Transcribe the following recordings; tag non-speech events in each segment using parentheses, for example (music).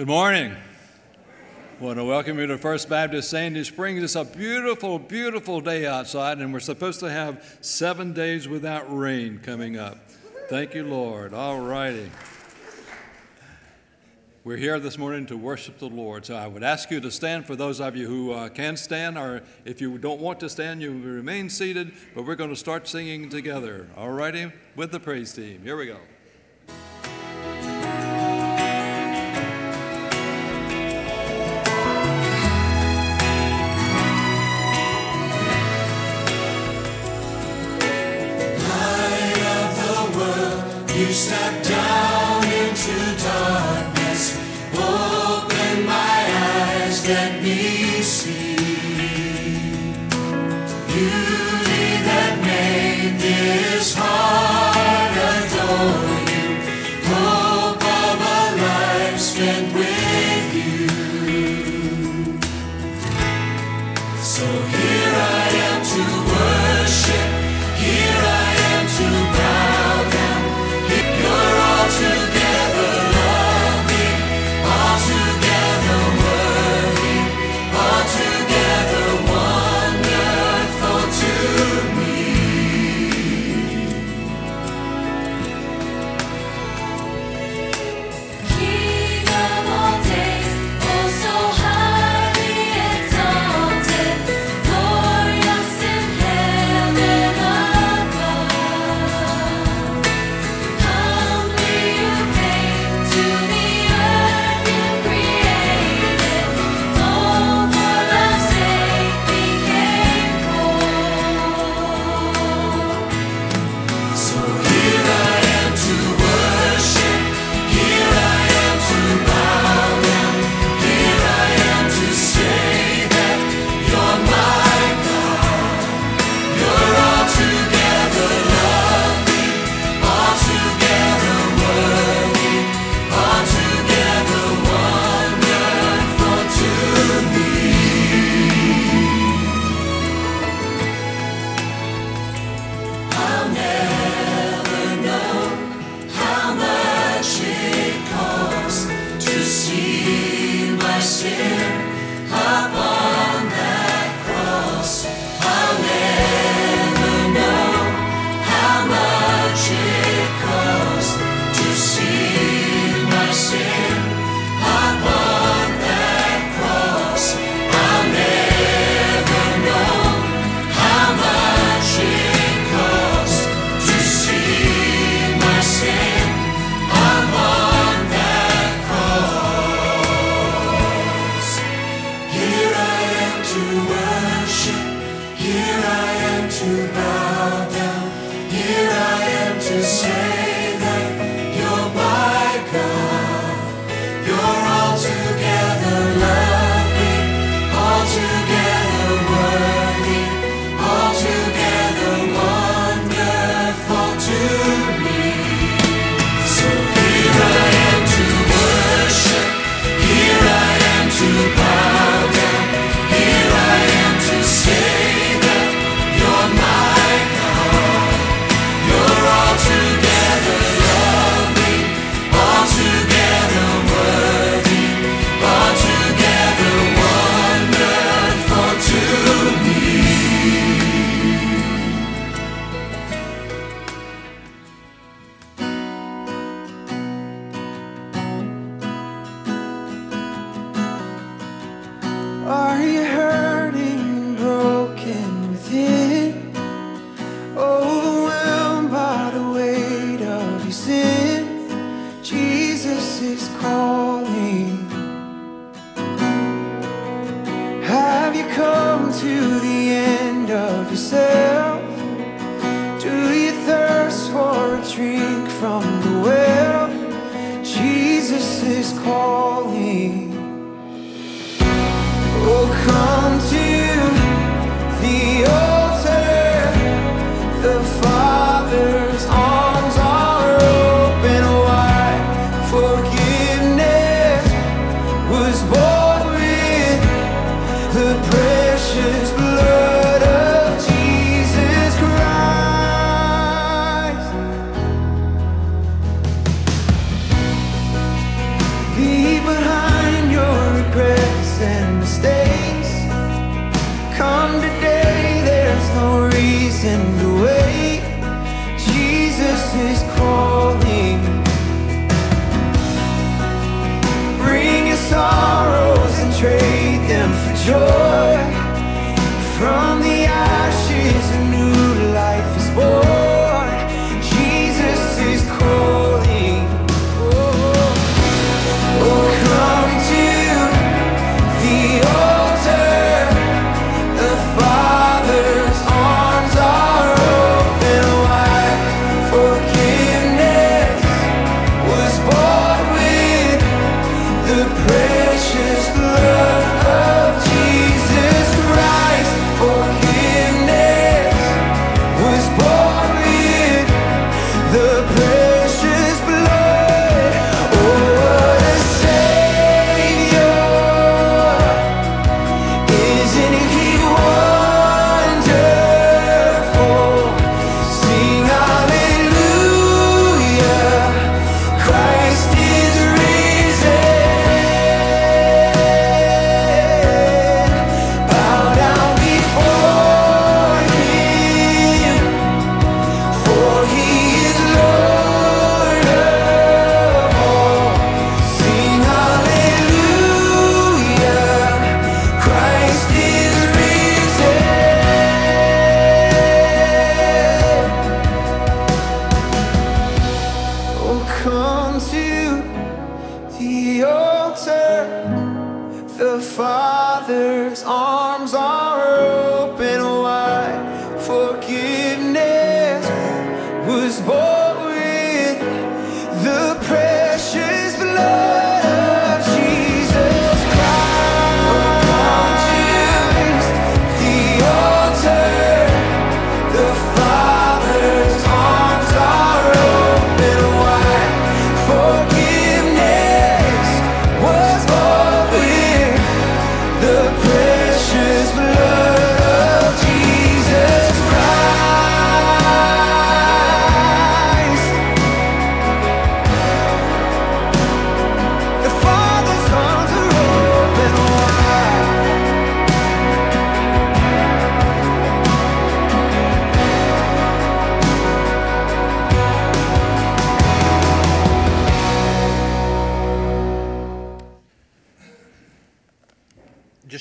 Good morning. I want to welcome you to First Baptist Sandy Springs. It's a beautiful, beautiful day outside, and we're supposed to have seven days without rain coming up. Thank you, Lord. All righty. We're here this morning to worship the Lord. So I would ask you to stand for those of you who uh, can stand, or if you don't want to stand, you remain seated, but we're going to start singing together. All righty? With the praise team. Here we go.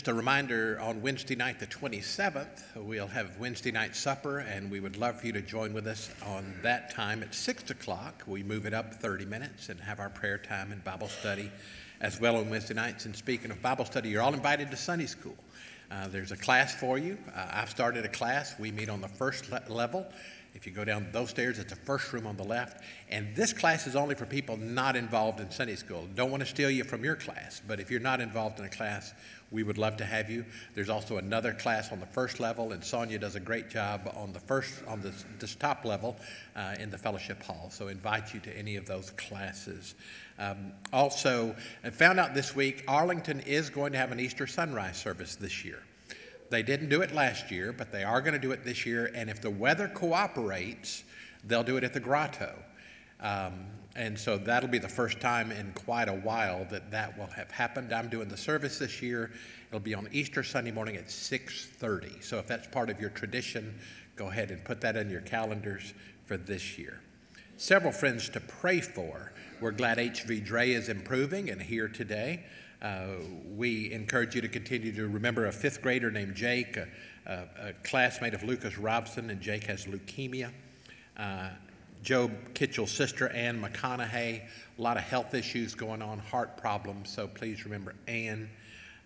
A reminder on Wednesday night, the 27th, we'll have Wednesday night supper, and we would love for you to join with us on that time at 6 o'clock. We move it up 30 minutes and have our prayer time and Bible study as well on Wednesday nights. And speaking of Bible study, you're all invited to Sunday school. Uh, there's a class for you. Uh, I've started a class. We meet on the first le- level. If you go down those stairs, it's the first room on the left. And this class is only for people not involved in Sunday school. Don't want to steal you from your class, but if you're not involved in a class, we would love to have you. There's also another class on the first level, and Sonia does a great job on the first, on this, this top level uh, in the fellowship hall. So invite you to any of those classes. Um, also, I found out this week Arlington is going to have an Easter sunrise service this year. They didn't do it last year, but they are going to do it this year. And if the weather cooperates, they'll do it at the grotto. Um, and so that'll be the first time in quite a while that that will have happened. I'm doing the service this year. It'll be on Easter Sunday morning at 6:30. So if that's part of your tradition, go ahead and put that in your calendars for this year. Several friends to pray for. We're glad HV Dre is improving and here today. Uh, we encourage you to continue to remember a fifth grader named Jake, a, a, a classmate of Lucas Robson, and Jake has leukemia. Uh, Joe Kitchell's sister, Ann McConaughey, a lot of health issues going on, heart problems, so please remember Ann.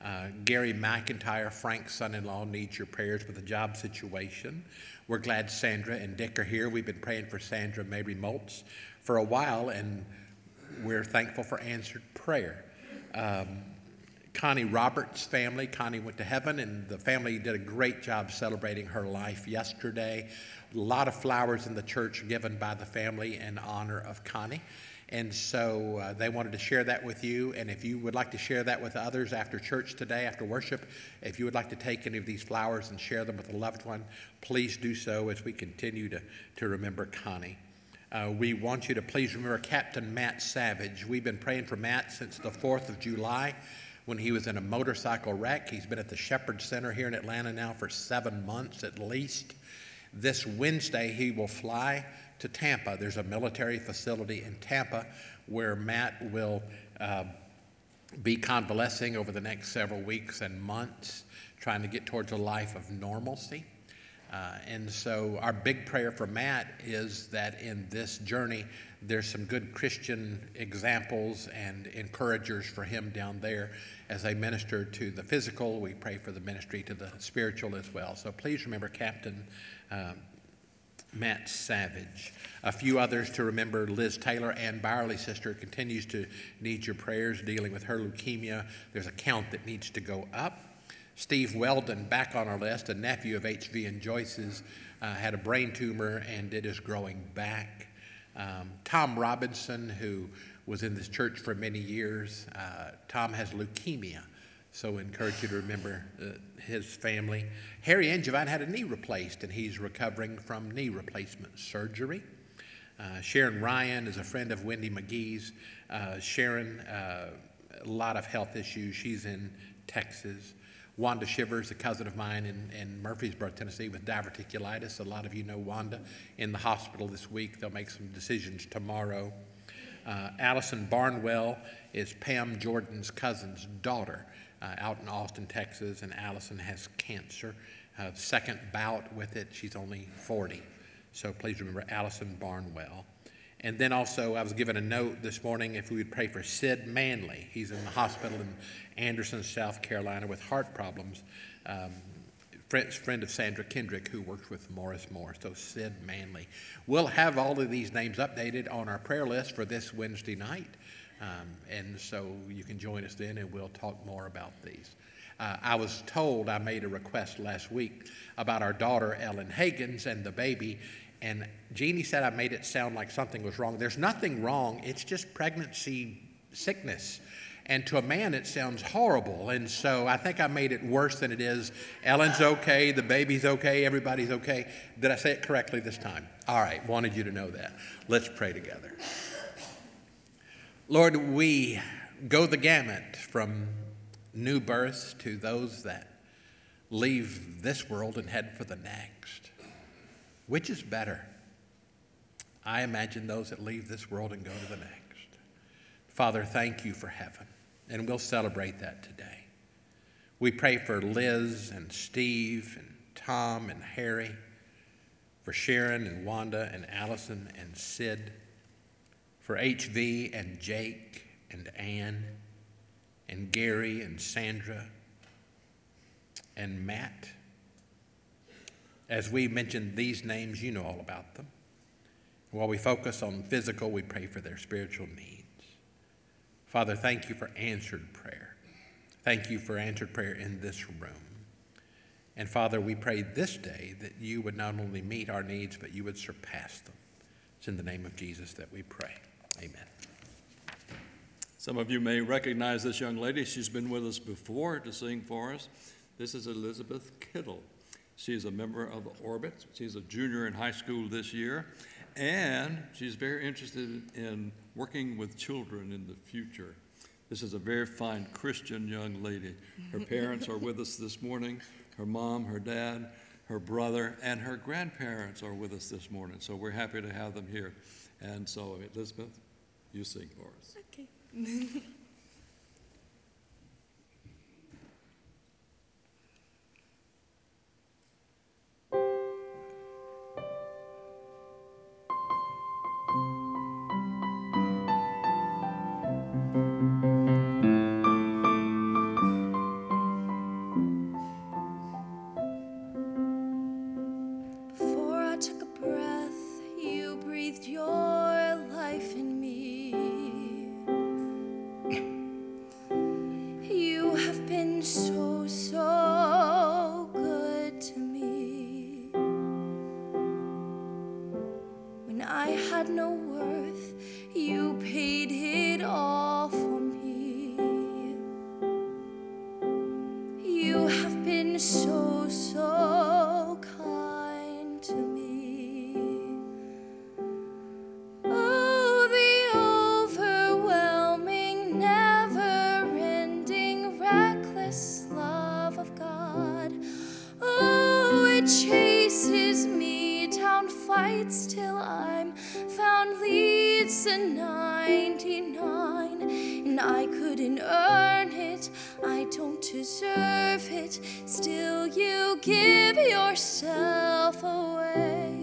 Uh, Gary McIntyre, Frank's son in law, needs your prayers with a job situation. We're glad Sandra and Dick are here. We've been praying for Sandra Mabry Moltz for a while, and we're thankful for answered prayer. Um, Connie Roberts' family, Connie went to heaven, and the family did a great job celebrating her life yesterday. A lot of flowers in the church given by the family in honor of Connie. And so uh, they wanted to share that with you. And if you would like to share that with others after church today, after worship, if you would like to take any of these flowers and share them with a loved one, please do so as we continue to, to remember Connie. Uh, we want you to please remember Captain Matt Savage. We've been praying for Matt since the 4th of July when he was in a motorcycle wreck. He's been at the Shepherd Center here in Atlanta now for seven months at least. This Wednesday, he will fly to Tampa. There's a military facility in Tampa where Matt will uh, be convalescing over the next several weeks and months, trying to get towards a life of normalcy. Uh, and so, our big prayer for Matt is that in this journey, there's some good Christian examples and encouragers for him down there as they minister to the physical. We pray for the ministry to the spiritual as well. So, please remember Captain um, Matt Savage. A few others to remember Liz Taylor, Ann Byerly's sister, continues to need your prayers dealing with her leukemia. There's a count that needs to go up. Steve Weldon, back on our list, a nephew of HV and Joyce's, uh, had a brain tumor and it is growing back. Um, Tom Robinson, who was in this church for many years, uh, Tom has leukemia. So encourage you to remember uh, his family. Harry Angevine had a knee replaced, and he's recovering from knee replacement surgery. Uh, Sharon Ryan is a friend of Wendy McGee's. Uh, Sharon, uh, a lot of health issues. She's in Texas. Wanda Shivers, a cousin of mine in, in Murfreesboro, Tennessee, with diverticulitis. A lot of you know Wanda in the hospital this week. They'll make some decisions tomorrow. Uh, Allison Barnwell is Pam Jordan's cousin's daughter uh, out in Austin, Texas, and Allison has cancer. Uh, second bout with it. She's only 40. So please remember Allison Barnwell. And then also, I was given a note this morning if we would pray for Sid Manley. He's in the hospital in Anderson, South Carolina, with heart problems. Um, friend, friend of Sandra Kendrick, who works with Morris Moore. So, Sid Manley. We'll have all of these names updated on our prayer list for this Wednesday night. Um, and so you can join us then, and we'll talk more about these. Uh, I was told I made a request last week about our daughter, Ellen Hagens, and the baby. And Jeannie said I made it sound like something was wrong. There's nothing wrong, it's just pregnancy sickness. And to a man, it sounds horrible. And so I think I made it worse than it is. Ellen's okay, the baby's okay, everybody's okay. Did I say it correctly this time? All right, wanted you to know that. Let's pray together. Lord, we go the gamut from new births to those that leave this world and head for the next. Which is better? I imagine those that leave this world and go to the next. Father, thank you for heaven, and we'll celebrate that today. We pray for Liz and Steve and Tom and Harry, for Sharon and Wanda and Allison and Sid, for HV and Jake and Ann and Gary and Sandra and Matt. As we mentioned these names, you know all about them. While we focus on physical, we pray for their spiritual needs. Father, thank you for answered prayer. Thank you for answered prayer in this room. And Father, we pray this day that you would not only meet our needs, but you would surpass them. It's in the name of Jesus that we pray. Amen. Some of you may recognize this young lady. She's been with us before to sing for us. This is Elizabeth Kittle. She's a member of the Orbit. She's a junior in high school this year, and she's very interested in working with children in the future. This is a very fine Christian young lady. Her (laughs) parents are with us this morning. Her mom, her dad, her brother, and her grandparents are with us this morning. So we're happy to have them here. And so, Elizabeth, you sing for us. Okay. (laughs) yourself away.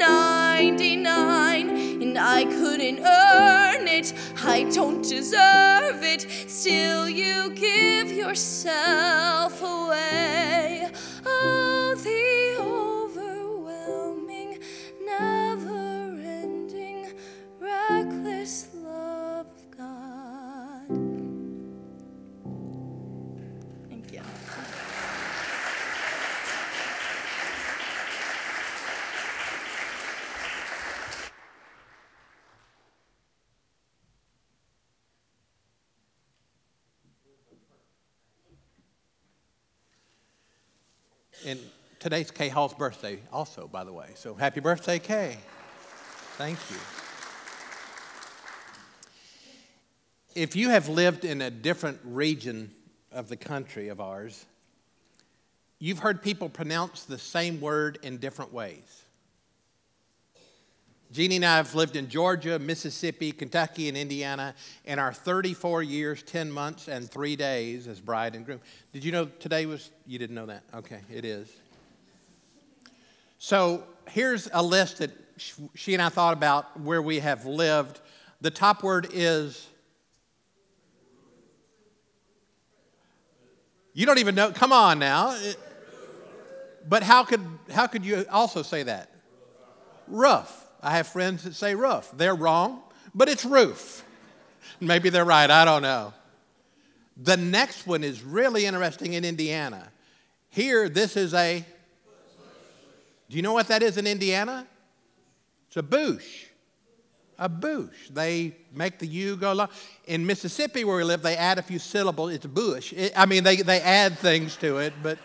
99. And I couldn't earn it, I don't deserve it. Still, you give yourself away. Oh, the today's Kay Hall's birthday, also, by the way. So happy birthday, Kay. Thank you. If you have lived in a different region of the country of ours, you've heard people pronounce the same word in different ways. Jeannie and I have lived in Georgia, Mississippi, Kentucky, and Indiana in our 34 years, 10 months, and three days as bride and groom. Did you know today was, you didn't know that? Okay, it is. So here's a list that she and I thought about where we have lived. The top word is, you don't even know, come on now. But how could, how could you also say that? Rough. I have friends that say roof. They're wrong, but it's roof. (laughs) Maybe they're right, I don't know. The next one is really interesting in Indiana. Here, this is a. Do you know what that is in Indiana? It's a boosh. A boosh. They make the U go long. In Mississippi, where we live, they add a few syllables. It's bush. It, I mean, they, they add things to it, but.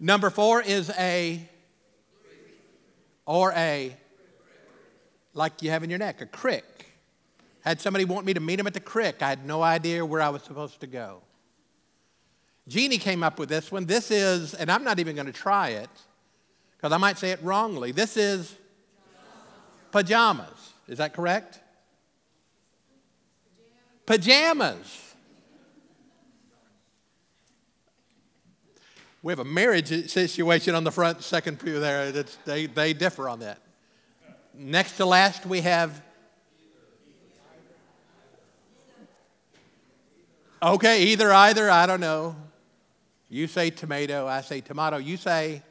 Number four is a or a, like you have in your neck, a crick. Had somebody want me to meet him at the crick. I had no idea where I was supposed to go. Jeannie came up with this one. This is, and I'm not even going to try it because I might say it wrongly. This is pajamas. Is that correct? Pajamas. We have a marriage situation on the front, second pew there. It's, they, they differ on that. Next to last, we have. Okay, either, either, I don't know. You say tomato, I say tomato. You say.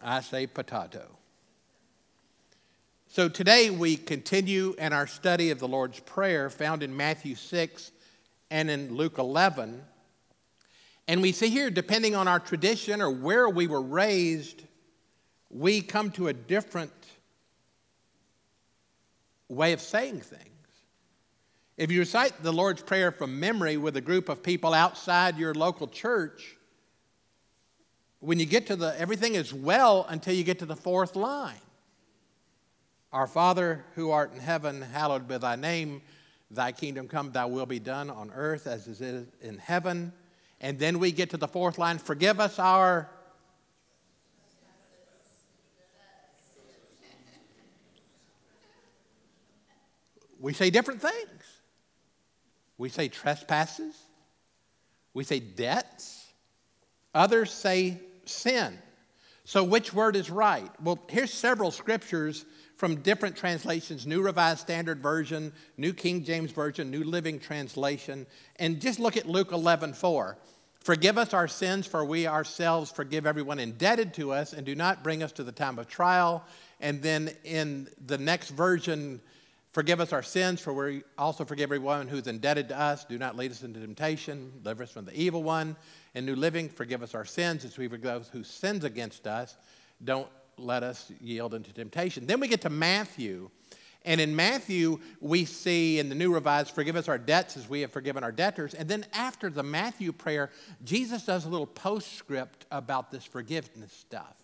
I say potato. So today we continue in our study of the Lord's Prayer found in Matthew 6 and in Luke 11. And we see here, depending on our tradition or where we were raised, we come to a different way of saying things. If you recite the Lord's Prayer from memory with a group of people outside your local church, when you get to the everything is well until you get to the fourth line. Our Father who art in heaven, hallowed be thy name. Thy kingdom come, thy will be done on earth as it is in heaven. And then we get to the fourth line forgive us our. We say different things. We say trespasses. We say debts. Others say sin. So, which word is right? Well, here's several scriptures from different translations New Revised Standard Version, New King James Version, New Living Translation. And just look at Luke 11 4. Forgive us our sins, for we ourselves forgive everyone indebted to us, and do not bring us to the time of trial. And then in the next version, forgive us our sins, for we also forgive everyone who's indebted to us. Do not lead us into temptation, deliver us from the evil one. In New Living, forgive us our sins as we forgive those who sins against us. Don't let us yield into temptation. Then we get to Matthew. And in Matthew, we see in the New Revised, forgive us our debts as we have forgiven our debtors. And then after the Matthew prayer, Jesus does a little postscript about this forgiveness stuff.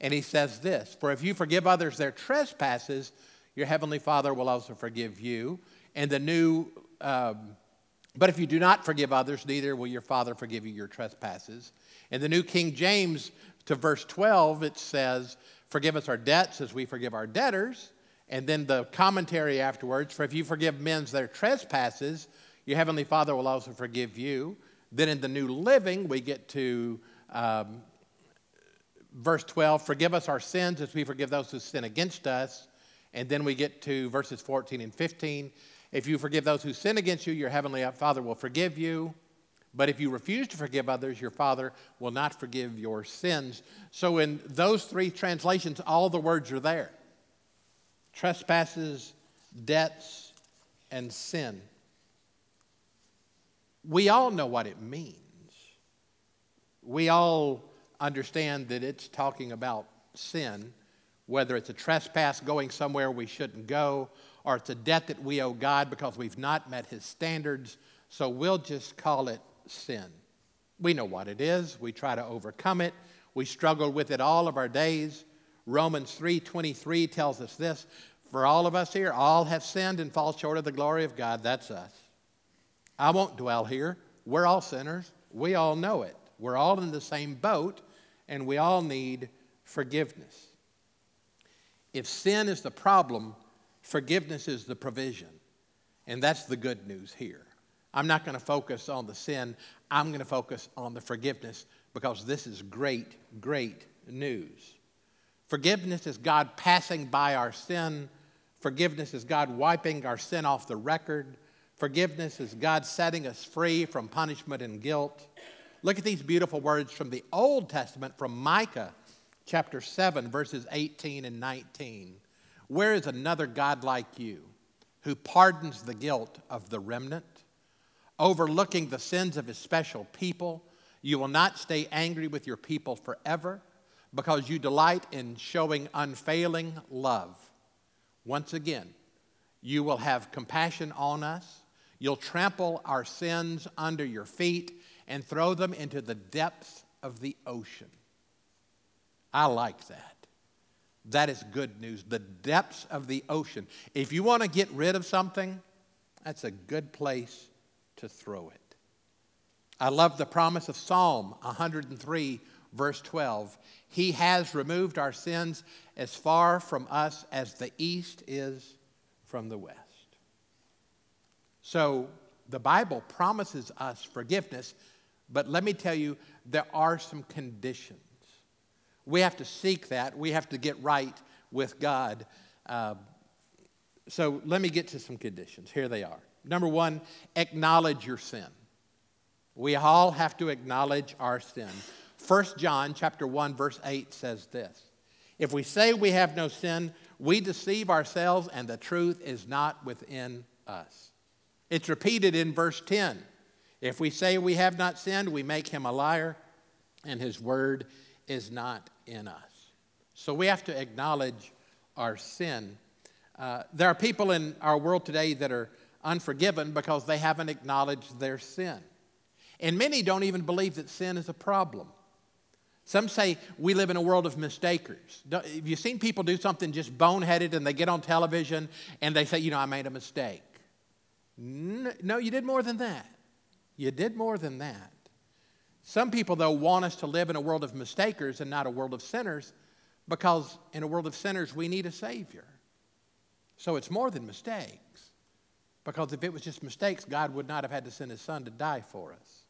And he says this For if you forgive others their trespasses, your heavenly Father will also forgive you. And the new, um, but if you do not forgive others, neither will your Father forgive you your trespasses. In the New King James, to verse 12, it says, Forgive us our debts as we forgive our debtors. And then the commentary afterwards, For if you forgive men their trespasses, your heavenly Father will also forgive you. Then in the New Living, we get to um, verse 12 Forgive us our sins as we forgive those who sin against us. And then we get to verses 14 and 15. If you forgive those who sin against you, your heavenly Father will forgive you. But if you refuse to forgive others, your Father will not forgive your sins. So, in those three translations, all the words are there trespasses, debts, and sin. We all know what it means. We all understand that it's talking about sin, whether it's a trespass going somewhere we shouldn't go, or it's a debt that we owe God because we've not met His standards. So we'll just call it sin. We know what it is. We try to overcome it. We struggle with it all of our days. Romans 3:23 tells us this, for all of us here, all have sinned and fall short of the glory of God. That's us. I won't dwell here. We're all sinners. We all know it. We're all in the same boat and we all need forgiveness. If sin is the problem, forgiveness is the provision. And that's the good news here. I'm not going to focus on the sin, I'm going to focus on the forgiveness because this is great, great news. Forgiveness is God passing by our sin. Forgiveness is God wiping our sin off the record. Forgiveness is God setting us free from punishment and guilt. Look at these beautiful words from the Old Testament from Micah chapter 7, verses 18 and 19. Where is another God like you who pardons the guilt of the remnant? overlooking the sins of his special people. You will not stay angry with your people forever because you delight in showing unfailing love. Once again, you will have compassion on us. You'll trample our sins under your feet and throw them into the depths of the ocean. I like that. That is good news. The depths of the ocean. If you want to get rid of something, that's a good place to throw it. I love the promise of Psalm 103, verse 12. He has removed our sins as far from us as the east is from the west. So the Bible promises us forgiveness, but let me tell you, there are some conditions. We have to seek that, we have to get right with God. Uh, so let me get to some conditions. Here they are. Number one, acknowledge your sin. We all have to acknowledge our sin. 1 John chapter 1 verse 8 says this. If we say we have no sin, we deceive ourselves and the truth is not within us. It's repeated in verse 10. If we say we have not sinned, we make him a liar and his word is not in us. So we have to acknowledge our sin. Uh, there are people in our world today that are unforgiven because they haven't acknowledged their sin. And many don't even believe that sin is a problem. Some say we live in a world of mistakers. Have you seen people do something just boneheaded and they get on television and they say, you know, I made a mistake? No, you did more than that. You did more than that. Some people, though, want us to live in a world of mistakers and not a world of sinners because in a world of sinners, we need a Savior. So it's more than mistakes. Because if it was just mistakes, God would not have had to send His Son to die for us.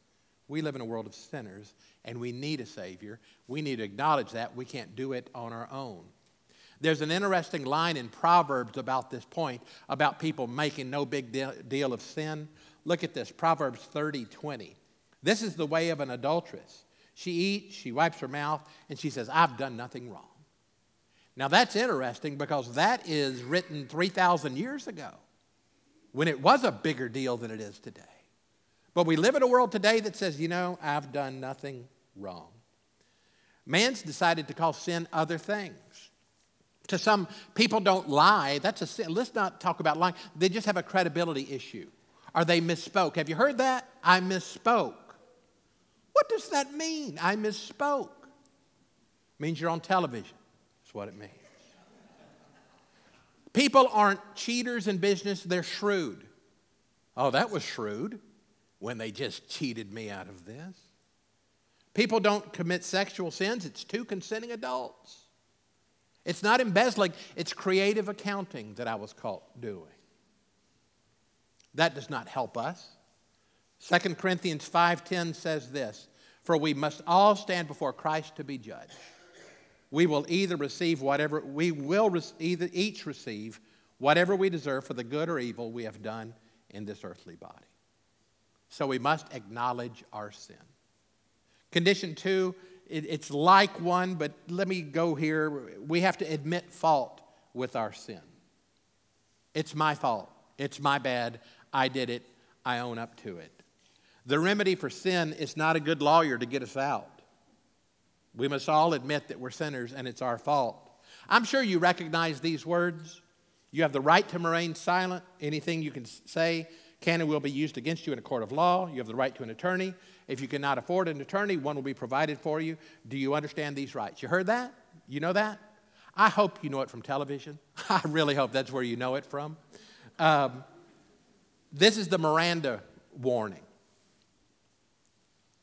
We live in a world of sinners and we need a Savior. We need to acknowledge that. We can't do it on our own. There's an interesting line in Proverbs about this point about people making no big deal- of sin. Look at this Proverbs 30 20. This is the way of an adulteress. She eats, she wipes her mouth, and she says, I've done nothing wrong. Now that's interesting because that is written 3,000 years ago when it was a bigger deal than it is today. But we live in a world today that says, you know, I've done nothing wrong. Man's decided to call sin other things. To some people don't lie. That's a sin. Let's not talk about lying. They just have a credibility issue. Or they misspoke. Have you heard that? I misspoke. What does that mean? I misspoke. means you're on television. That's what it means. People aren't cheaters in business, they're shrewd. Oh, that was shrewd when they just cheated me out of this. People don't commit sexual sins, it's two consenting adults. It's not embezzling, it's creative accounting that I was caught doing. That does not help us. 2 Corinthians 5:10 says this, "For we must all stand before Christ to be judged. We will either receive whatever we will re- either each receive whatever we deserve for the good or evil we have done in this earthly body." So we must acknowledge our sin. Condition two, it, it's like one, but let me go here. We have to admit fault with our sin. It's my fault. It's my bad. I did it. I own up to it. The remedy for sin is not a good lawyer to get us out. We must all admit that we're sinners and it's our fault. I'm sure you recognize these words. You have the right to remain silent. Anything you can say can and will be used against you in a court of law. You have the right to an attorney. If you cannot afford an attorney, one will be provided for you. Do you understand these rights? You heard that? You know that? I hope you know it from television. (laughs) I really hope that's where you know it from. Um, this is the Miranda warning.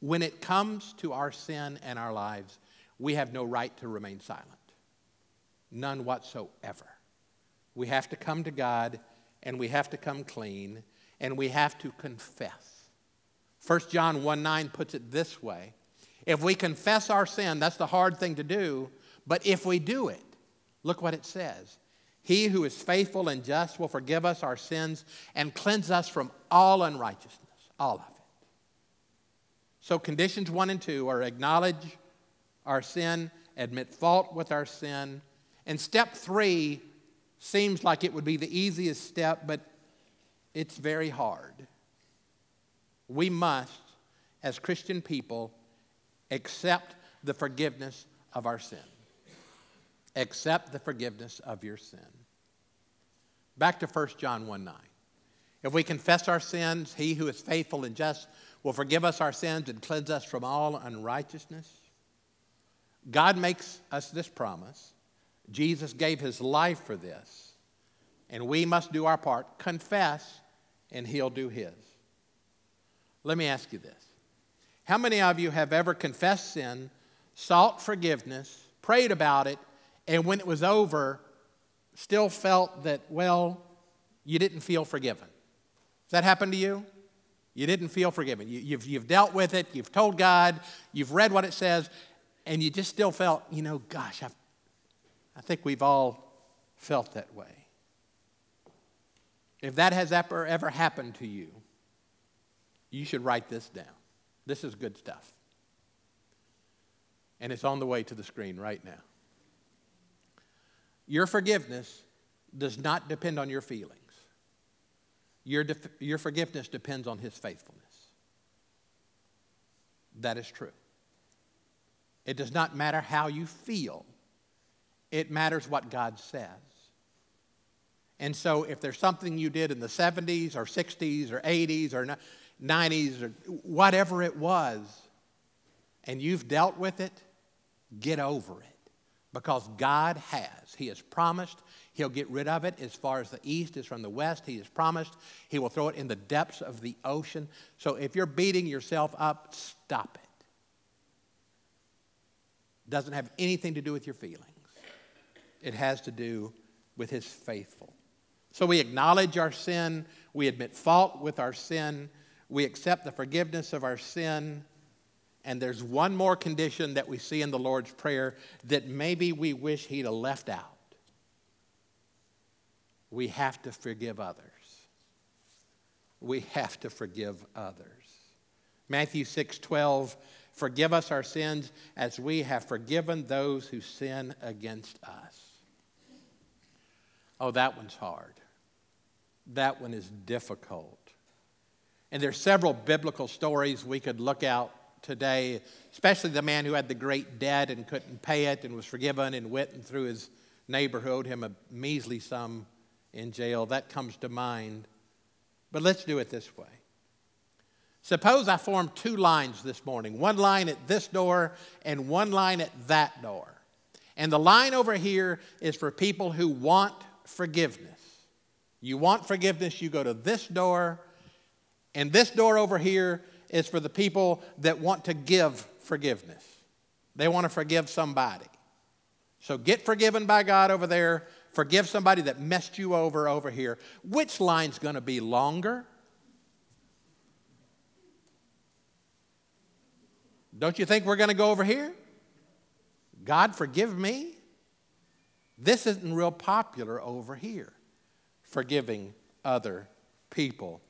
When it comes to our sin and our lives, we have no right to remain silent. None whatsoever. We have to come to God and we have to come clean and we have to confess. 1 John 1 9 puts it this way If we confess our sin, that's the hard thing to do, but if we do it, look what it says. He who is faithful and just will forgive us our sins and cleanse us from all unrighteousness, all of it. So, conditions one and two are acknowledge our sin, admit fault with our sin. And step three seems like it would be the easiest step, but it's very hard. We must, as Christian people, accept the forgiveness of our sin. Accept the forgiveness of your sin. Back to 1 John 1 9. If we confess our sins, he who is faithful and just will forgive us our sins and cleanse us from all unrighteousness. God makes us this promise. Jesus gave his life for this. And we must do our part confess, and he'll do his. Let me ask you this How many of you have ever confessed sin, sought forgiveness, prayed about it, and when it was over, still felt that, well, you didn't feel forgiven? Has that happened to you? You didn't feel forgiven. You, you've, you've dealt with it, you've told God, you've read what it says, and you just still felt, you know, gosh, I've, I think we've all felt that way. If that has ever, ever happened to you, you should write this down. This is good stuff. And it's on the way to the screen right now. Your forgiveness does not depend on your feelings. Your, def- your forgiveness depends on His faithfulness. That is true. It does not matter how you feel, It matters what God says. And so, if there's something you did in the 70s or 60s or 80s or 90s or whatever it was, and you've dealt with it, get over it. Because God has. He has promised He'll get rid of it as far as the east is from the west. He has promised He will throw it in the depths of the ocean. So if you're beating yourself up, stop it. it Doesn't have anything to do with your feelings, it has to do with His faithful. So we acknowledge our sin, we admit fault with our sin, we accept the forgiveness of our sin. And there's one more condition that we see in the Lord's Prayer that maybe we wish He'd have left out. We have to forgive others. We have to forgive others. Matthew 6 12, forgive us our sins as we have forgiven those who sin against us. Oh, that one's hard. That one is difficult. And there's several biblical stories we could look out today, especially the man who had the great debt and couldn't pay it and was forgiven and went and threw his neighbor who owed him a measly sum in jail. That comes to mind. But let's do it this way. Suppose I form two lines this morning one line at this door and one line at that door. And the line over here is for people who want forgiveness. You want forgiveness, you go to this door, and this door over here is for the people that want to give forgiveness. They want to forgive somebody. So get forgiven by God over there, forgive somebody that messed you over over here. Which line's going to be longer? Don't you think we're going to go over here? God, forgive me. This isn't real popular over here, forgiving other people.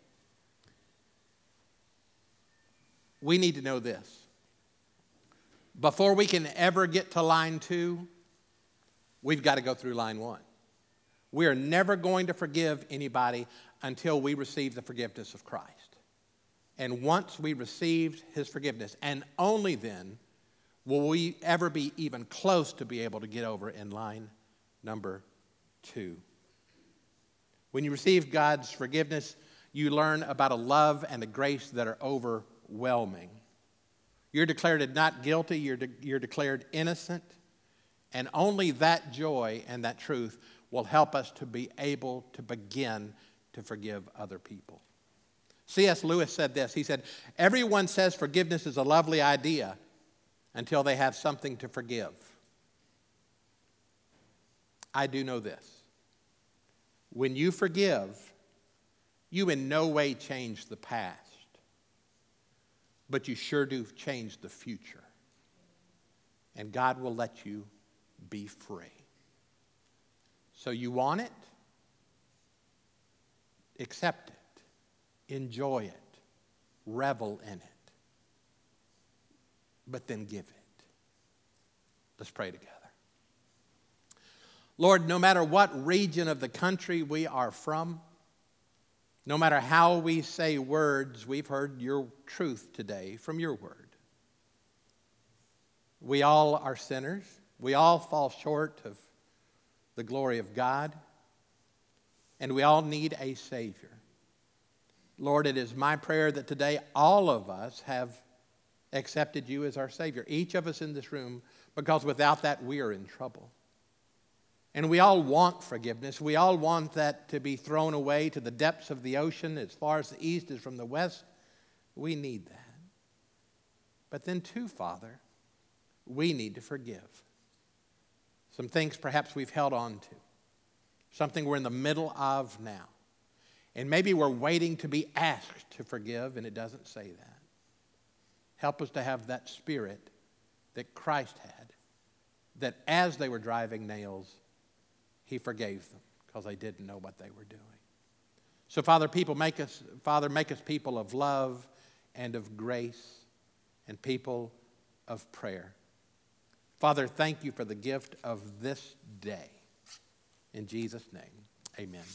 We need to know this. Before we can ever get to line two, we've got to go through line one. We are never going to forgive anybody until we receive the forgiveness of Christ. And once we received his forgiveness, and only then will we ever be even close to be able to get over in line number two. When you receive God's forgiveness, you learn about a love and a grace that are overwhelming. You're declared not guilty, you're, de- you're declared innocent, and only that joy and that truth will help us to be able to begin to forgive other people. C.S. Lewis said this He said, Everyone says forgiveness is a lovely idea until they have something to forgive. I do know this. When you forgive, you in no way change the past, but you sure do change the future. And God will let you be free. So you want it? Accept it, enjoy it, revel in it, but then give it. Let's pray together. Lord, no matter what region of the country we are from, no matter how we say words, we've heard your truth today from your word. We all are sinners. We all fall short of the glory of God, and we all need a Savior. Lord, it is my prayer that today all of us have accepted you as our Savior, each of us in this room, because without that we are in trouble. And we all want forgiveness. We all want that to be thrown away to the depths of the ocean as far as the east is from the west. We need that. But then, too, Father, we need to forgive. Some things perhaps we've held on to, something we're in the middle of now. And maybe we're waiting to be asked to forgive, and it doesn't say that. Help us to have that spirit that Christ had, that as they were driving nails, he forgave them because they didn't know what they were doing. So, Father, people make us, Father, make us people of love and of grace and people of prayer. Father, thank you for the gift of this day. In Jesus' name, amen.